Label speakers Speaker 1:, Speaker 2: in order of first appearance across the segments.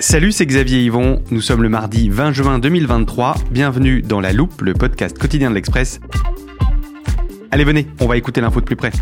Speaker 1: Salut, c'est Xavier Yvon. Nous sommes le mardi 20 juin 2023. Bienvenue dans La Loupe, le podcast quotidien de l'Express. Allez, venez, on va écouter l'info de plus près.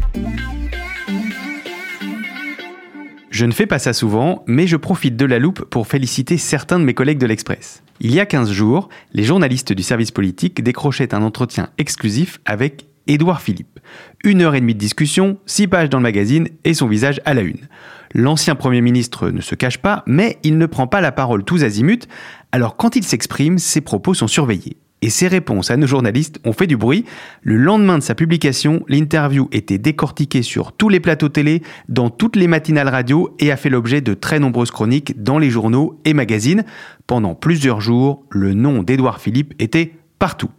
Speaker 1: Je ne fais pas ça souvent, mais je profite de la loupe pour féliciter certains de mes collègues de l'Express. Il y a 15 jours, les journalistes du service politique décrochaient un entretien exclusif avec Édouard Philippe. Une heure et demie de discussion, six pages dans le magazine et son visage à la une. L'ancien Premier ministre ne se cache pas, mais il ne prend pas la parole tous azimuts, alors quand il s'exprime, ses propos sont surveillés. Et ses réponses à nos journalistes ont fait du bruit. Le lendemain de sa publication, l'interview était décortiquée sur tous les plateaux télé, dans toutes les matinales radio et a fait l'objet de très nombreuses chroniques dans les journaux et magazines. Pendant plusieurs jours, le nom d'Édouard Philippe était partout.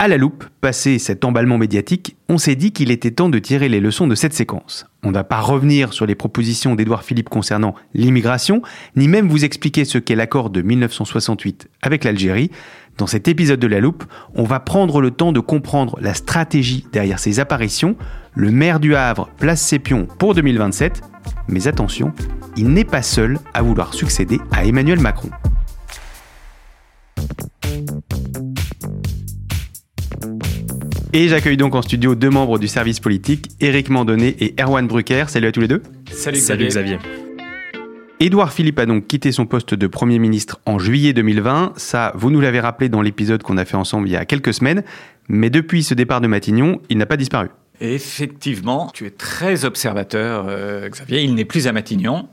Speaker 1: À la loupe, passé cet emballement médiatique, on s'est dit qu'il était temps de tirer les leçons de cette séquence. On ne va pas revenir sur les propositions d'Édouard Philippe concernant l'immigration, ni même vous expliquer ce qu'est l'accord de 1968 avec l'Algérie. Dans cet épisode de La Loupe, on va prendre le temps de comprendre la stratégie derrière ces apparitions. Le maire du Havre place ses pions pour 2027. Mais attention, il n'est pas seul à vouloir succéder à Emmanuel Macron. Et j'accueille donc en studio deux membres du service politique, Éric Mandonnet et Erwan Brucker. Salut à tous les deux.
Speaker 2: Salut, Salut Xavier.
Speaker 1: Édouard Philippe a donc quitté son poste de Premier ministre en juillet 2020. Ça, vous nous l'avez rappelé dans l'épisode qu'on a fait ensemble il y a quelques semaines. Mais depuis ce départ de Matignon, il n'a pas disparu.
Speaker 2: Effectivement, tu es très observateur, euh, Xavier. Il n'est plus à Matignon.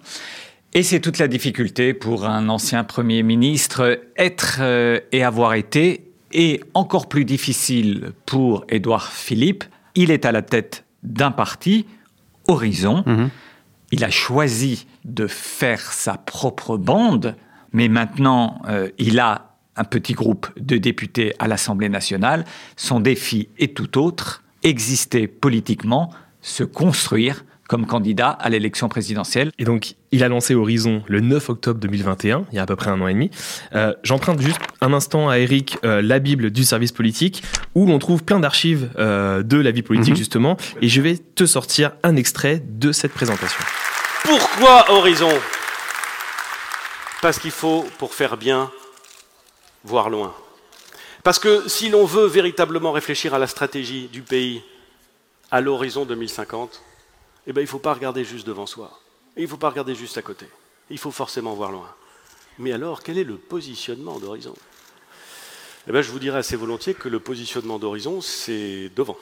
Speaker 2: Et c'est toute la difficulté pour un ancien Premier ministre être euh, et avoir été et encore plus difficile pour Édouard Philippe. Il est à la tête d'un parti, Horizon. Mhm. Il a choisi de faire sa propre bande, mais maintenant euh, il a un petit groupe de députés à l'Assemblée nationale. Son défi est tout autre, exister politiquement, se construire comme candidat à l'élection présidentielle.
Speaker 3: Et donc, il a lancé Horizon le 9 octobre 2021, il y a à peu près un an et demi. Euh, j'emprunte juste un instant à Eric euh, la Bible du service politique, où l'on trouve plein d'archives euh, de la vie politique, mhm. justement, et je vais te sortir un extrait de cette présentation.
Speaker 4: Pourquoi Horizon? Parce qu'il faut, pour faire bien, voir loin. Parce que si l'on veut véritablement réfléchir à la stratégie du pays à l'horizon 2050, eh bien, il ne faut pas regarder juste devant soi. il ne faut pas regarder juste à côté. Il faut forcément voir loin. Mais alors, quel est le positionnement d'horizon? Eh bien, Je vous dirais assez volontiers que le positionnement d'horizon, c'est devant.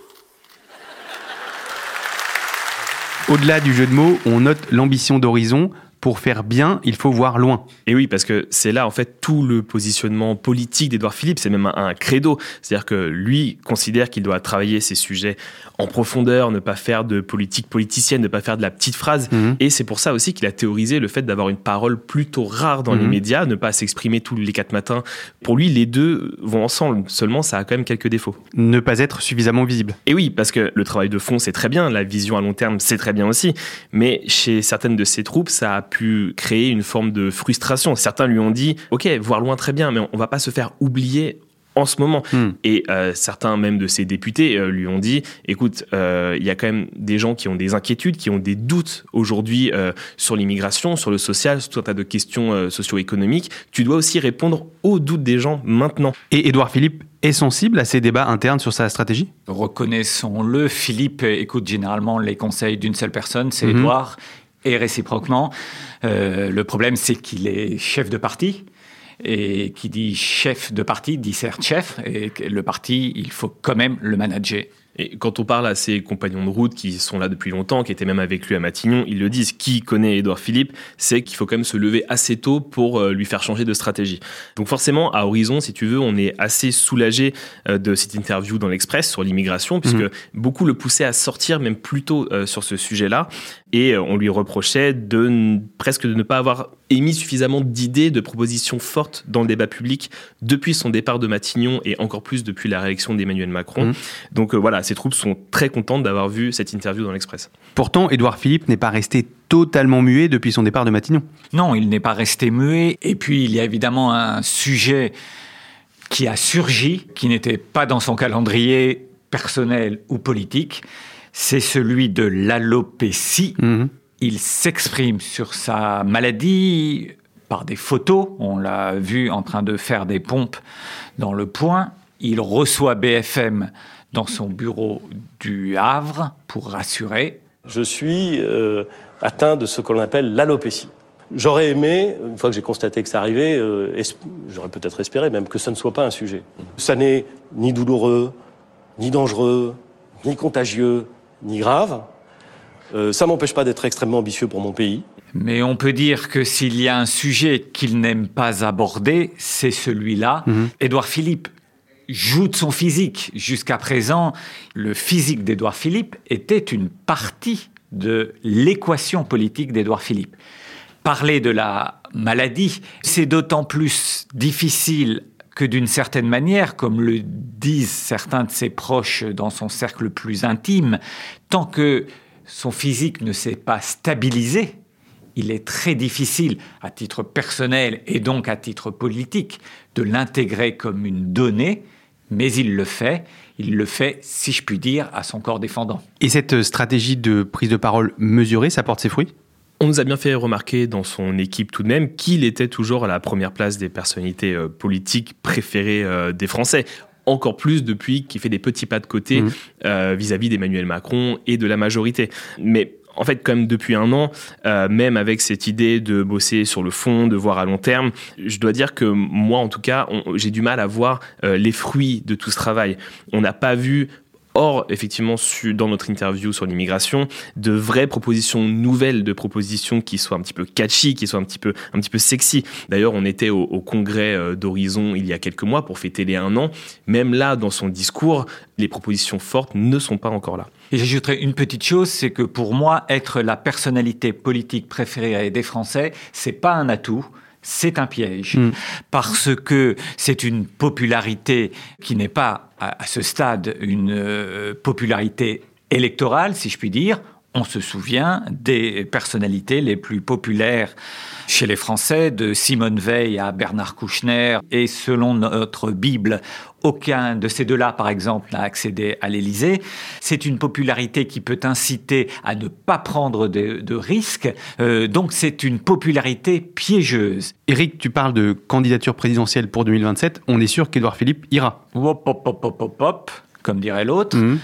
Speaker 1: Au-delà du jeu de mots, on note l'ambition d'horizon pour faire bien, il faut voir loin.
Speaker 3: Et oui, parce que c'est là, en fait, tout le positionnement politique d'Edouard Philippe, c'est même un, credo. C'est-à-dire que lui considère qu'il doit travailler ces sujets en profondeur, ne pas faire de politique politicienne, ne pas faire de la petite phrase. Mhm. Et c'est pour ça aussi qu'il a théorisé le fait d'avoir une parole plutôt rare dans les mhm. médias, ne pas s'exprimer tous les quatre matins. Pour lui, les deux vont ensemble. Seulement, ça a quand même quelques défauts.
Speaker 1: Ne pas être suffisamment visible.
Speaker 3: Et oui, parce que le travail de fond, c'est très bien. La vision à long terme, c'est très bien aussi. Mais chez certaines de ses troupes, ça a pu créer une forme de frustration. Certains lui ont dit, OK, voir loin très bien, mais on va pas se faire oublier en ce moment. Hmm. Et euh, certains même de ses députés euh, lui ont dit, écoute, euh, il y a quand même des gens qui ont des inquiétudes, qui ont des doutes aujourd'hui sur l'immigration, sur le social, sur tout un tas de questions socio-économiques. Tu dois aussi répondre aux doutes des gens maintenant.
Speaker 1: Et Édouard Philippe est sensible à ces débats internes sur sa stratégie?
Speaker 2: Reconnaissons-le, Philippe écoute généralement les conseils d'une seule personne, c'est
Speaker 1: Mhm.
Speaker 2: Édouard, et réciproquement. Euh, le problème, c'est qu'il est chef de parti. Et qui dit chef de parti dit certes chef, et le parti, il faut quand même le manager.
Speaker 3: Et quand on parle à ses compagnons de route qui sont là depuis longtemps, qui étaient même avec lui à Matignon, ils le disent. Qui connaît Édouard Philippe, c'est qu'il faut quand même se lever assez tôt pour euh, lui faire changer de stratégie. Donc forcément, à Horizon, si tu veux, on est assez soulagé euh, de cette interview dans l'Express sur l'immigration, puisque
Speaker 1: Mhm.
Speaker 3: beaucoup le poussaient à sortir même plus tôt euh, sur ce sujet-là, et on lui reprochait de presque de ne pas avoir émis suffisamment d'idées, de propositions fortes dans le débat public depuis son départ de Matignon et encore plus depuis la réélection d'Emmanuel Macron.
Speaker 1: Mhm.
Speaker 3: Donc euh, voilà, ces troupes sont très contentes d'avoir vu cette interview dans l'Express.
Speaker 1: Pourtant, Édouard Philippe n'est pas resté totalement muet depuis son départ de Matignon.
Speaker 2: Non, il n'est pas resté muet. Et puis, il y a évidemment un sujet qui a surgi, qui n'était pas dans son calendrier personnel ou politique. C'est celui de l'alopécie.
Speaker 1: Mhm.
Speaker 2: Il s'exprime sur sa maladie par des photos. On l'a vu en train de faire des pompes dans le poing. Il reçoit BFM dans son bureau du Havre pour rassurer.
Speaker 5: Je suis euh, atteint de ce qu'on appelle l'alopécie. J'aurais aimé, une fois que j'ai constaté que ça arrivait, euh, j'aurais peut-être espéré même que ça ne soit pas un sujet. Ça n'est ni douloureux, ni dangereux, ni contagieux, ni grave. Euh, ça m'empêche pas d'être extrêmement ambitieux pour mon pays.
Speaker 2: Mais on peut dire que s'il y a un sujet qu'il n'aime pas aborder, c'est celui-là.
Speaker 1: Mhm.
Speaker 2: Édouard Philippe joue de son physique. Jusqu'à présent, le physique d'Édouard Philippe était une partie de l'équation politique d'Édouard Philippe. Parler de la maladie, c'est d'autant plus difficile que d'une certaine manière, comme le disent certains de ses proches dans son cercle le plus intime, tant que son physique ne s'est pas stabilisé, il est très difficile, à titre personnel et donc à titre politique, de l'intégrer comme une donnée, mais il le fait. Il le fait, si je puis dire, à son corps défendant.
Speaker 1: Et cette stratégie de prise de parole mesurée, ça porte ses fruits?
Speaker 3: On nous a bien fait remarquer dans son équipe tout de même qu'il était toujours à la première place des personnalités euh, politiques préférées euh, des Français. Encore plus depuis qu'il fait des petits pas de côté
Speaker 1: Mhm.
Speaker 3: euh, vis-à-vis d'Emmanuel Macron et de la majorité. Mais en fait, quand même depuis un an, euh, même avec cette idée de bosser sur le fond, de voir à long terme, je dois dire que moi, en tout cas, on- j'ai du mal à voir euh, les fruits de tout ce travail. On n'a pas vu Or, effectivement, dans notre interview sur l'immigration, de vraies propositions nouvelles, de propositions qui soient un petit peu catchy, qui soient un petit peu, un petit peu sexy. D'ailleurs, on était au, au congrès euh, d'Horizon il y a quelques mois pour fêter les un an. Même là, dans son discours, les propositions fortes ne sont pas encore là.
Speaker 2: Et j'ajouterai une petite chose, c'est que pour moi, être la personnalité politique préférée des Français, c'est pas un atout. C'est un piège
Speaker 1: Mm.
Speaker 2: parce que c'est une popularité qui n'est pas à, à ce stade une euh, popularité électorale, si je puis dire. On se souvient des personnalités les plus populaires chez les Français, de Simone Veil à Bernard Kouchner, et selon notre Bible, aucun de ces deux-là, par exemple, n'a accédé à l'Élysée. C'est une popularité qui peut inciter à ne pas prendre de, de risques, Euh, donc c'est une popularité piégeuse.
Speaker 1: Eric, tu parles de candidature présidentielle pour 2027. On est sûr qu'Édouard Philippe ira.
Speaker 2: Hop, hop, hop, hop, hop, hop, comme dirait l'autre.
Speaker 1: Mhm.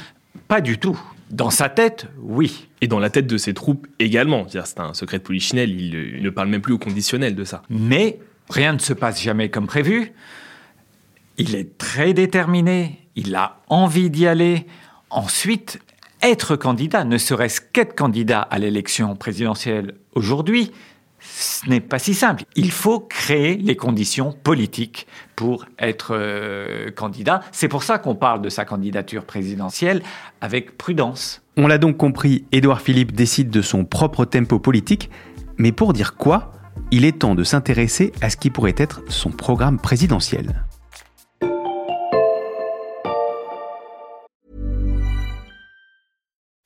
Speaker 2: Pas du tout. Dans sa tête, oui.
Speaker 3: Et dans la tête de ses troupes également. C'est un secret de polichinelle, il, il ne parle même plus au conditionnel de ça.
Speaker 2: Mais rien ne se passe jamais comme prévu. Il est très déterminé, il a envie d'y aller. Ensuite, être candidat, ne serait-ce qu'être candidat à l'élection présidentielle aujourd'hui, ce n'est pas si simple. Il faut créer les conditions politiques pour être euh, candidat. C'est pour ça qu'on parle de sa candidature présidentielle avec prudence.
Speaker 1: On l'a donc compris, Édouard Philippe décide de son propre tempo politique. Mais pour dire quoi Il est temps de s'intéresser à ce qui pourrait être son programme présidentiel.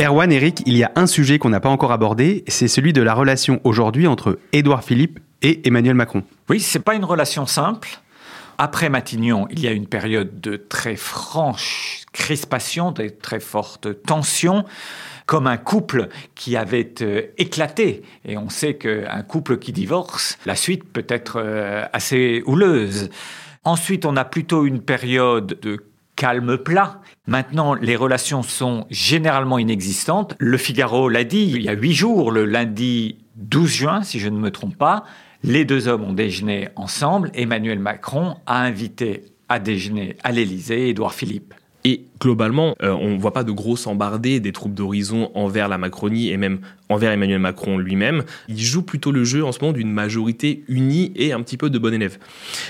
Speaker 1: Erwan, Eric, il y a un sujet qu'on n'a pas encore abordé, c'est celui de la relation aujourd'hui entre Édouard Philippe et Emmanuel Macron.
Speaker 2: Oui, c'est pas une relation simple. Après Matignon, il y a une période de très franche crispation, de très forte tension, comme un couple qui avait euh, éclaté. Et on sait qu'un couple qui divorce, la suite peut être euh, assez houleuse. Ensuite, on a plutôt une période de calme plat. Maintenant, les relations sont généralement inexistantes. Le Figaro l'a dit il y a huit jours, le lundi 12 juin, si je ne me trompe pas, les deux hommes ont déjeuné ensemble. Emmanuel Macron a invité à déjeuner à l'Élysée Édouard Philippe.
Speaker 3: Et globalement, euh, on ne voit pas de grosses embardées des troupes d'horizon envers la Macronie et même envers Emmanuel Macron lui-même. Il joue plutôt le jeu en ce moment d'une majorité unie et un petit peu de bon élève.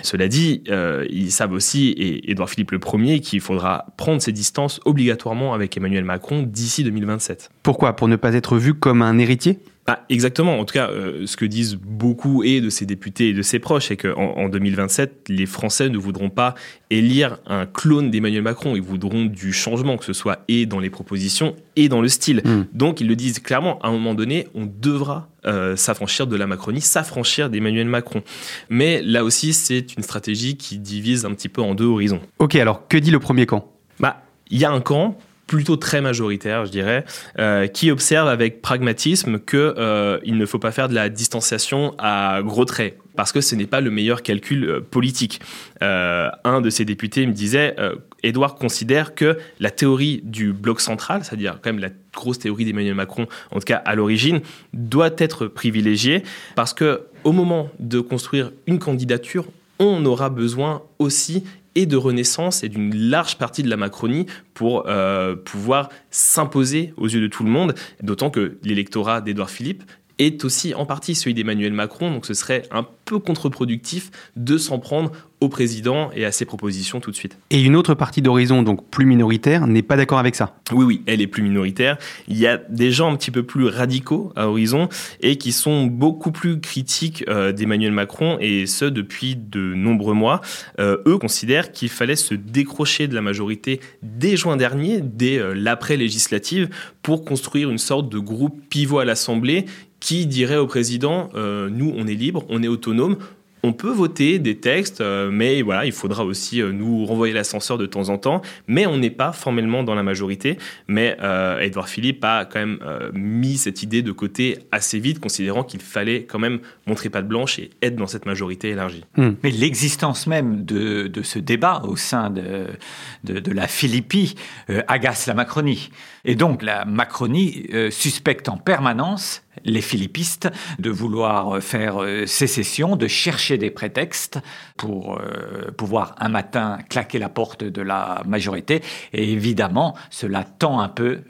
Speaker 3: Cela dit, euh, ils savent aussi, et Édouard Philippe le premier, qu'il faudra prendre ses distances obligatoirement avec Emmanuel Macron d'ici 2027.
Speaker 1: Pourquoi? Pour ne pas être vu comme un héritier?
Speaker 3: Bah, exactement. En tout cas, euh, ce que disent beaucoup et de ses députés et de ses proches, c'est qu'en en 2027, les Français ne voudront pas élire un clone d'Emmanuel Macron. Ils voudront du changement, que ce soit et dans les propositions et dans le style.
Speaker 1: Mm.
Speaker 3: Donc, ils le disent clairement. À un moment donné, on devra euh, s'affranchir de la Macronie, s'affranchir d'Emmanuel Macron. Mais là aussi, c'est une stratégie qui divise un petit peu en deux horizons.
Speaker 1: Ok, alors que dit le premier camp?
Speaker 3: Bah, il y a un camp plutôt très majoritaire, je dirais, euh, qui observe avec pragmatisme que euh, il ne faut pas faire de la distanciation à gros traits parce que ce n'est pas le meilleur calcul euh, politique. Euh, un de ces députés me disait, euh, Édouard considère que la théorie du bloc central, c'est-à-dire quand même la grosse théorie d'Emmanuel Macron, en tout cas à l'origine, doit être privilégiée parce que au moment de construire une candidature, on aura besoin aussi et de renaissance et d'une large partie de la Macronie pour euh, pouvoir s'imposer aux yeux de tout le monde, d'autant que l'électorat d'Édouard Philippe est aussi en partie celui d'Emmanuel Macron, donc ce serait un peu contre-productif de s'en prendre au président et à ses propositions tout de suite.
Speaker 1: Et une autre partie d'horizon, donc plus minoritaire, n'est pas d'accord avec ça.
Speaker 3: Oui, oui, elle est plus minoritaire. Il y a des gens un petit peu plus radicaux à Horizon et qui sont beaucoup plus critiques euh, d'Emmanuel Macron et ce depuis de nombreux mois. Euh, eux considèrent qu'il fallait se décrocher de la majorité dès juin dernier, dès euh, l'après-législative, pour construire une sorte de groupe pivot à l'Assemblée qui dirait au président euh, nous on est libre, on est autonome, on peut voter des textes, euh, mais voilà, il faudra aussi euh, nous renvoyer l'ascenseur de temps en temps. Mais on n'est pas formellement dans la majorité. Mais euh, Edouard Philippe a quand même euh, mis cette idée de côté assez vite, considérant qu'il fallait quand même montrer patte blanche et être dans cette majorité élargie.
Speaker 2: Mais l'existence même de, de ce débat au sein de, de, de la Philippie euh, agace la Macronie. Et donc la Macronie euh, suspecte en permanence les philippistes de vouloir euh, faire euh, sécession, de chercher des prétextes pour euh, pouvoir un matin claquer la porte de la majorité. Et évidemment, cela tend un peu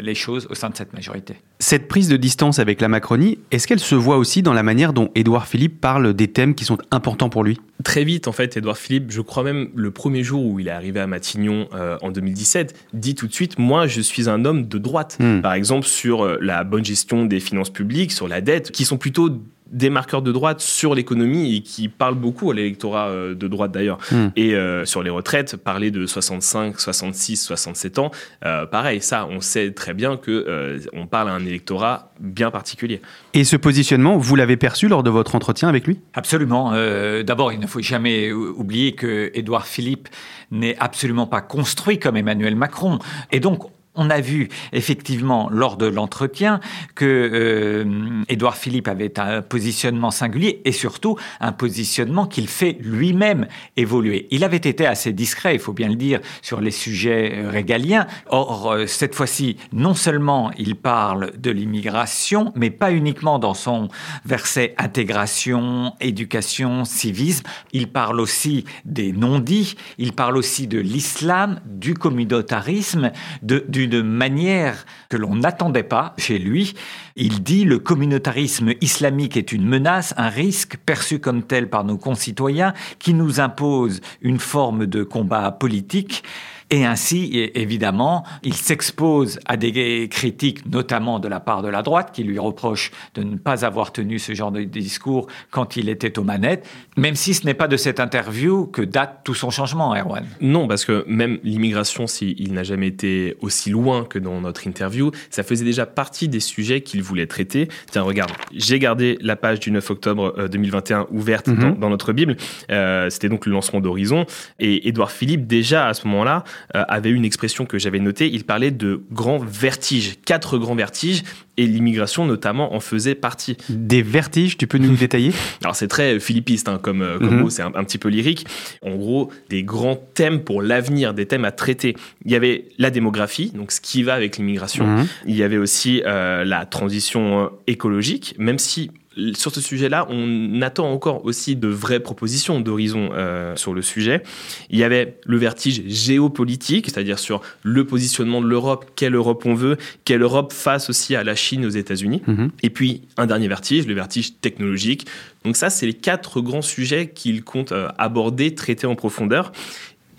Speaker 2: les choses au sein de cette majorité.
Speaker 1: Cette prise de distance avec la Macronie, est-ce qu'elle se voit aussi dans la manière dont Édouard Philippe parle des thèmes qui sont importants pour lui?
Speaker 3: Très vite, en fait, Édouard Philippe, je crois même le premier jour où il est arrivé à Matignon euh, en 2017, dit tout de suite Moi, je suis un homme de droite.
Speaker 1: Hmm.
Speaker 3: Par exemple, sur euh, la bonne gestion des finances publiques, sur la dette, qui sont plutôt des marqueurs de droite sur l'économie et qui parlent beaucoup à l'électorat euh, de droite d'ailleurs.
Speaker 1: Hmm.
Speaker 3: Et euh, sur les retraites, parler de 65, 66, 67 ans, euh, pareil, ça, on sait très bien que euh, on parle à un électorat bien particulier.
Speaker 1: Et ce positionnement, vous l'avez perçu lors de votre entretien avec lui?
Speaker 2: Absolument. Euh, D'abord, il ne faut jamais ou- oublier que Édouard Philippe n'est absolument pas construit comme Emmanuel Macron. Et donc, on a vu effectivement lors de l'entretien que euh, Édouard Philippe avait un positionnement singulier et surtout un positionnement qu'il fait lui-même évoluer. Il avait été assez discret, il faut bien le dire, sur les sujets euh, régaliens. Or, euh, cette fois-ci, non seulement il parle de l'immigration, mais pas uniquement dans son verset intégration, éducation, civisme. Il parle aussi des non-dits, il parle aussi de l'islam, du communautarisme, de- d'une manière que l'on n'attendait pas chez lui. Il dit le communautarisme islamique est une menace, un risque perçu comme tel par nos concitoyens qui nous impose une forme de combat politique Et ainsi, évidemment, il s'expose à des critiques, notamment de la part de la droite, qui lui reproche de ne pas avoir tenu ce genre de discours quand il était aux manettes, même si ce n'est pas de cette interview que date tout son changement, Erwan.
Speaker 3: Non, parce que même l'immigration, s'il n'a jamais été aussi loin que dans notre interview, ça faisait déjà partie des sujets qu'il voulait traiter. Tiens, regarde, j'ai gardé la page du 9 octobre 2021 euh, ouverte mhm. dans, notre Bible. Euh, c'était donc le lancement d'Horizon. Et Édouard Philippe, déjà à ce moment-là, euh, avait une expression que j'avais notée. Il parlait de grands vertiges, quatre grands vertiges, et l'immigration notamment en faisait partie.
Speaker 1: Des vertiges, tu peux nous détailler?
Speaker 3: Alors c'est très philippiste hein, comme, euh, comme mhm. mot, c'est un, petit peu lyrique. En gros, des grands thèmes pour l'avenir, des thèmes à traiter. Il y avait la démographie, donc ce qui va avec l'immigration. Mhm. Il y avait aussi euh, la transition écologique, même si sur ce sujet-là, on attend encore aussi de vraies propositions d'horizon euh, sur le sujet. Il y avait le vertige géopolitique, c'est-à-dire sur le positionnement de l'Europe, quelle Europe on veut, quelle Europe face aussi à la Chine, aux États-Unis. Mhm. Et puis un dernier vertige, le vertige technologique. Donc ça, c'est les quatre grands sujets qu'il compte euh, aborder, traiter en profondeur.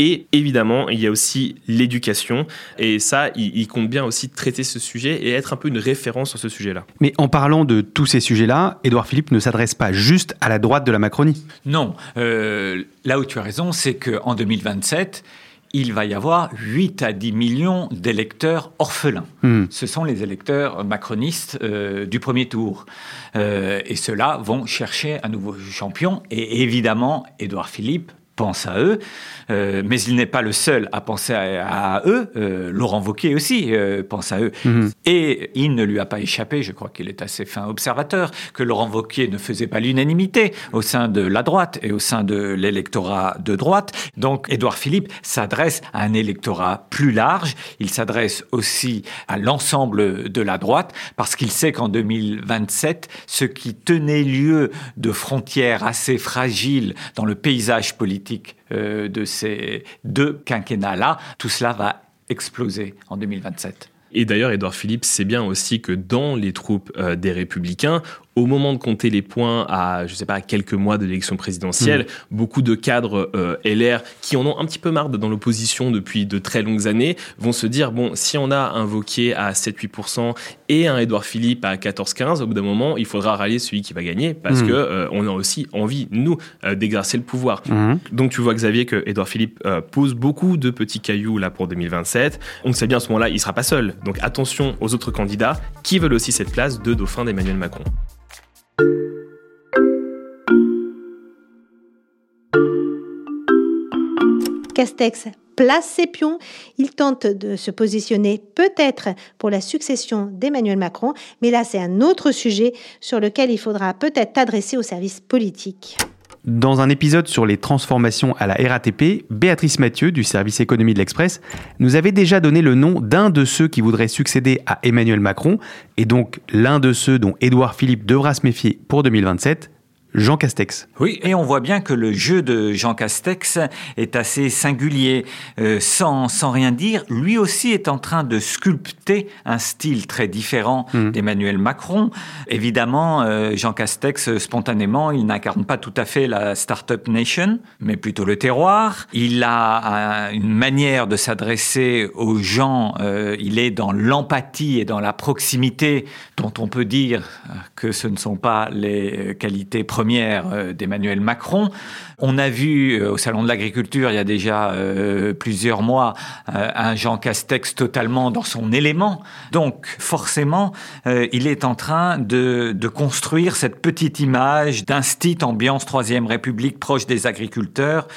Speaker 3: Et évidemment, il y a aussi l'éducation. Et ça, il, compte bien aussi traiter ce sujet et être un peu une référence sur ce sujet-là.
Speaker 1: Mais en parlant de tous ces sujets-là, Édouard Philippe ne s'adresse pas juste à la droite de la Macronie.
Speaker 2: Non. Euh, là où tu as raison, c'est qu'en 2027, il va y avoir 8 à 10 millions d'électeurs orphelins. Hmm. Ce sont les électeurs macronistes euh, du premier tour. Euh, et ceux-là vont chercher un nouveau champion. Et évidemment, Édouard Philippe pense à eux, euh, mais il n'est pas le seul à penser à, eux. Euh, Laurent Wauquiez aussi euh, pense à eux. Mhm. Et il ne lui a pas échappé, je crois qu'il est assez fin observateur, que Laurent Wauquiez ne faisait pas l'unanimité au sein de la droite et au sein de l'électorat de droite. Donc Édouard Philippe s'adresse à un électorat plus large. Il s'adresse aussi à l'ensemble de la droite parce qu'il sait qu'en 2027, ce qui tenait lieu de frontières assez fragiles dans le paysage politique euh, de ces deux quinquennats-là, tout cela va exploser en 2027.
Speaker 3: Et d'ailleurs, Édouard Philippe sait bien aussi que dans les troupes euh, des Républicains, au moment de compter les points à, je sais pas, à quelques mois de l'élection présidentielle, mm. beaucoup de cadres euh, LR qui en ont un petit peu marre dans l'opposition depuis de très longues années vont se dire bon, si on a un Vauquier à 7-8% et un Édouard Philippe à 14-15, au bout d'un moment, il faudra rallier celui qui va gagner parce qu'on mm. que euh, on a aussi envie nous euh, d'exercer le pouvoir. Mm. Donc tu vois Xavier que Édouard Philippe pose beaucoup de petits cailloux là pour 2027. On sait bien à ce moment-là, il sera pas seul. Donc attention aux autres candidats qui veulent aussi cette place de dauphin d'Emmanuel Macron?
Speaker 6: Castex place ses pions. Il tente de se positionner peut-être pour la succession d'Emmanuel Macron, mais là c'est un autre sujet sur lequel il faudra peut-être t'adresser au service politique.
Speaker 1: Dans un épisode sur les transformations à la RATP, Béatrice Mathieu du service économie de l'Express nous avait déjà donné le nom d'un de ceux qui voudraient succéder à Emmanuel Macron, et donc l'un de ceux dont Édouard Philippe devra se méfier pour 2027, Jean Castex.
Speaker 2: Oui, et on voit bien que le jeu de Jean Castex est assez singulier. Euh, sans, sans rien dire, lui aussi est en train de sculpter un style très différent hmm. d'Emmanuel Macron. Évidemment, euh, Jean Castex, spontanément, il n'incarne pas tout à fait la Startup Nation, mais plutôt le terroir. Il a une manière de s'adresser aux gens, euh, il est dans l'empathie et dans la proximité dont on peut dire que ce ne sont pas les qualités premières euh, d'Emmanuel Macron. On a vu euh, au Salon de l'Agriculture, il y a déjà euh, plusieurs mois, un Jean Castex totalement dans son élément. Donc forcément, il est en train de, construire cette petite image d'un style ambiance Troisième République proche des agriculteurs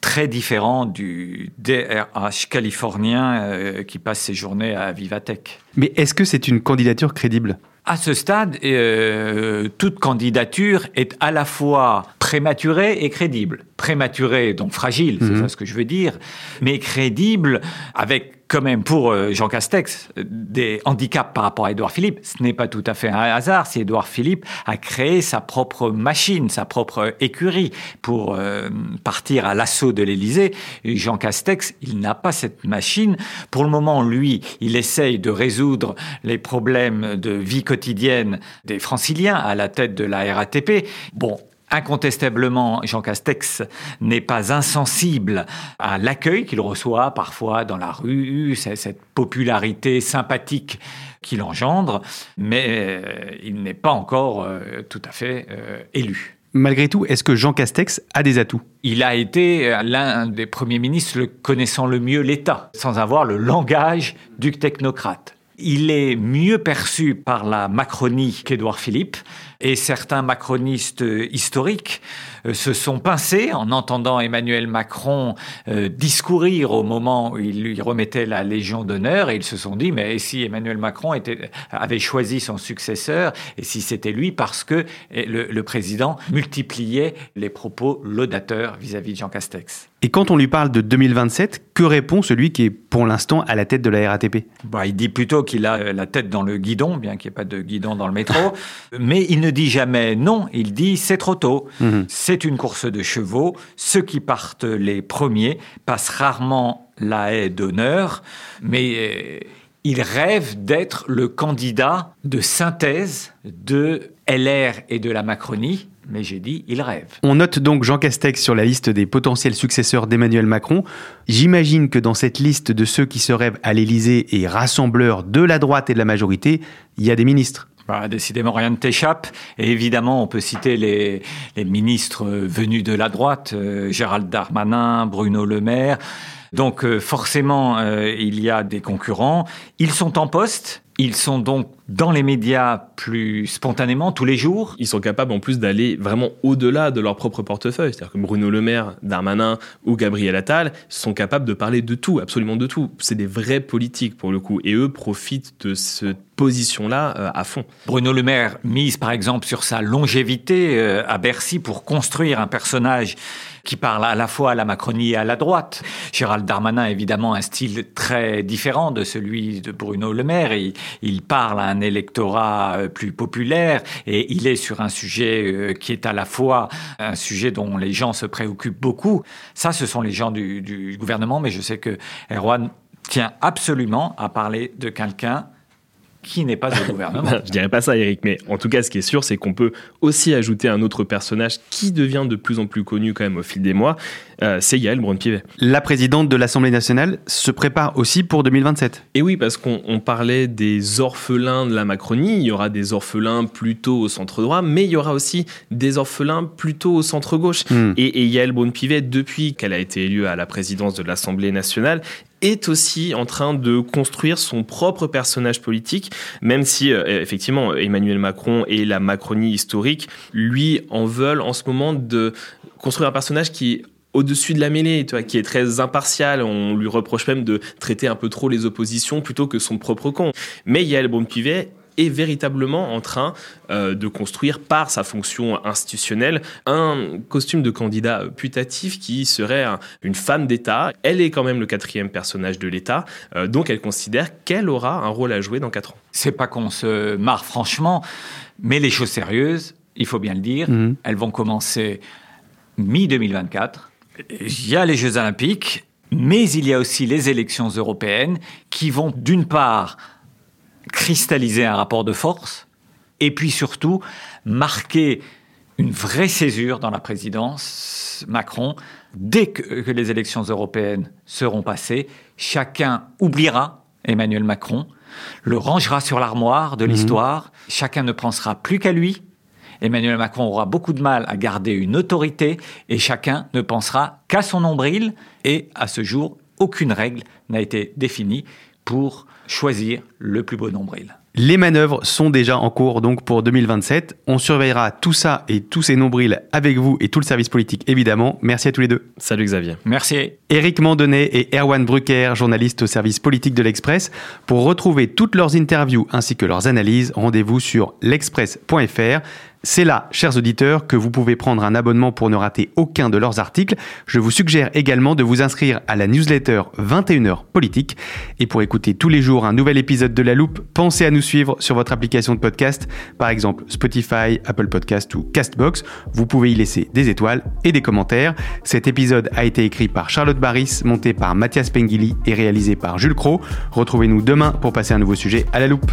Speaker 2: très différent du DRH californien qui passe ses journées à Vivatech.
Speaker 1: Mais est-ce que c'est une candidature crédible?
Speaker 2: À ce stade, euh, toute candidature est à la fois prématurée et crédible. Prématurée, donc fragile, c'est mhm. ça ce que je veux dire, mais crédible avec quand même pour euh, Jean Castex des handicaps par rapport à Édouard Philippe. Ce n'est pas tout à fait un hasard si Édouard Philippe a créé sa propre machine, sa propre écurie pour euh, partir à l'assaut de l'Élysée. Jean Castex, il n'a pas cette machine. Pour le moment, lui, il essaye de résoudre les problèmes de vie quotidienne des franciliens à la tête de la RATP. Bon, Incontestablement, Jean Castex n'est pas insensible à l'accueil qu'il reçoit parfois dans la rue, cette popularité sympathique qu'il engendre, mais euh, il n'est pas encore euh, tout à fait euh, élu.
Speaker 1: Malgré tout, est-ce que Jean Castex a des atouts?
Speaker 2: Il a été l'un des premiers ministres connaissant le mieux l'État, sans avoir le langage du technocrate. Il est mieux perçu par la Macronie qu'Édouard Philippe et certains macronistes historiques euh, se sont pincés en entendant Emmanuel Macron euh, discourir au moment où il lui remettait la Légion d'honneur. Et ils se sont dit mais si Emmanuel Macron était, avait choisi son successeur et si c'était lui parce que le, le président multipliait les propos laudateurs vis-à-vis de Jean Castex.
Speaker 1: Et quand on lui parle de 2027, que répond celui qui est pour l'instant à la tête de la RATP
Speaker 2: bah, Il dit plutôt qu'il a la tête dans le guidon, bien qu'il n'y ait pas de guidon dans le métro, mais il ne dit jamais non, il dit c'est trop tôt. Mhm. C'est une course de chevaux, ceux qui partent les premiers passent rarement la haie d'honneur, mais euh, il rêve d'être le candidat de synthèse de LR et de la Macronie mais j'ai dit il rêve.
Speaker 1: On note donc Jean Castex sur la liste des potentiels successeurs d'Emmanuel Macron. J'imagine que dans cette liste de ceux qui se rêvent à l'Élysée et rassembleurs de la droite et de la majorité, il y a des ministres.
Speaker 2: Bah, décidément, rien ne t'échappe. Et évidemment, on peut citer les, ministres venus de la droite, euh, Gérald Darmanin, Bruno Le Maire. Donc euh, forcément, euh, il y a des concurrents. Ils sont en poste. Ils sont donc dans les médias plus spontanément tous les jours?
Speaker 3: Ils sont capables en plus d'aller vraiment au-delà de leur propre portefeuille. C'est-à-dire que Bruno Le Maire, Darmanin ou Gabriel Attal sont capables de parler de tout, absolument de tout. C'est des vrais politiques pour le coup. Et eux profitent de cette position-là euh, à fond.
Speaker 2: Bruno Le Maire mise par exemple sur sa longévité à Bercy pour construire un personnage qui parle à la fois à la Macronie et à la droite. Gérald Darmanin évidemment un style très différent de celui de Bruno Le Maire. Il, il parle à un électorat euh, plus populaire et il est sur un sujet euh, qui est à la fois un sujet dont les gens se préoccupent beaucoup. Ça, ce sont les gens du gouvernement, mais je sais que Erwan tient absolument à parler de quelqu'un qui n'est pas au gouvernement.
Speaker 3: je dirais pas ça, Eric, mais en tout cas, ce qui est sûr, c'est qu'on peut aussi ajouter un autre personnage qui devient de plus en plus connu quand même au fil des mois, euh, c'est Yael Braun-Pivet.
Speaker 1: La présidente de l'Assemblée nationale se prépare aussi pour 2027.
Speaker 3: Et oui, parce qu'on parlait des orphelins de la Macronie, il y aura des orphelins plutôt au centre droit, mais il y aura aussi des orphelins plutôt au centre gauche. Hmm. Et, et Yael Braun-Pivet, depuis qu'elle a été élue à la présidence de l'Assemblée nationale, est aussi en train de construire son propre personnage politique, même si euh, effectivement Emmanuel Macron et la Macronie historique lui en veulent en ce moment de construire un personnage qui au-dessus de la mêlée, qui est très impartial. On lui reproche même de traiter un peu trop les oppositions plutôt que son propre camp. Mais Yael Braun-Pivet est véritablement en train euh, de construire par sa fonction institutionnelle un costume de candidat putatif qui serait une femme d'État. Elle est quand même le quatrième personnage de l'État, euh, donc elle considère qu'elle aura un rôle à jouer dans quatre ans.
Speaker 2: C'est pas qu'on se marre franchement, mais les choses sérieuses, il faut bien le dire, mhm. elles vont commencer mi-2024. Il y a les Jeux olympiques, mais il y a aussi les élections européennes qui vont d'une part cristalliser un rapport de force et puis surtout marquer une vraie césure dans la présidence Macron. Dès que, les élections européennes seront passées, chacun oubliera Emmanuel Macron, le rangera sur l'armoire de mhm. l'histoire, chacun ne pensera plus qu'à lui. Emmanuel Macron aura beaucoup de mal à garder une autorité et chacun ne pensera qu'à son nombril. Et à ce jour, aucune règle n'a été définie pour choisir le plus beau nombril.
Speaker 1: Les manœuvres sont déjà en cours donc pour 2027. On surveillera tout ça et tous ces nombrils avec vous et tout le service politique évidemment. Merci à tous les deux.
Speaker 3: Salut Xavier.
Speaker 2: Merci.
Speaker 1: Éric Mandonnet et Erwan Brucker, journalistes au service politique de l'Express. Pour retrouver toutes leurs interviews ainsi que leurs analyses, rendez-vous sur l'express.fr. C'est là, chers auditeurs, que vous pouvez prendre un abonnement pour ne rater aucun de leurs articles. Je vous suggère également de vous inscrire à la newsletter 21h politique. Et pour écouter tous les jours un nouvel épisode de La Loupe, pensez à nous suivre sur votre application de podcast, par exemple Spotify, Apple Podcast ou Castbox. Vous pouvez y laisser des étoiles et des commentaires. Cet épisode a été écrit par Charlotte Barris, monté par Mathias Pengili et réalisé par Jules Cro. Retrouvez-nous demain pour passer un nouveau sujet à La Loupe.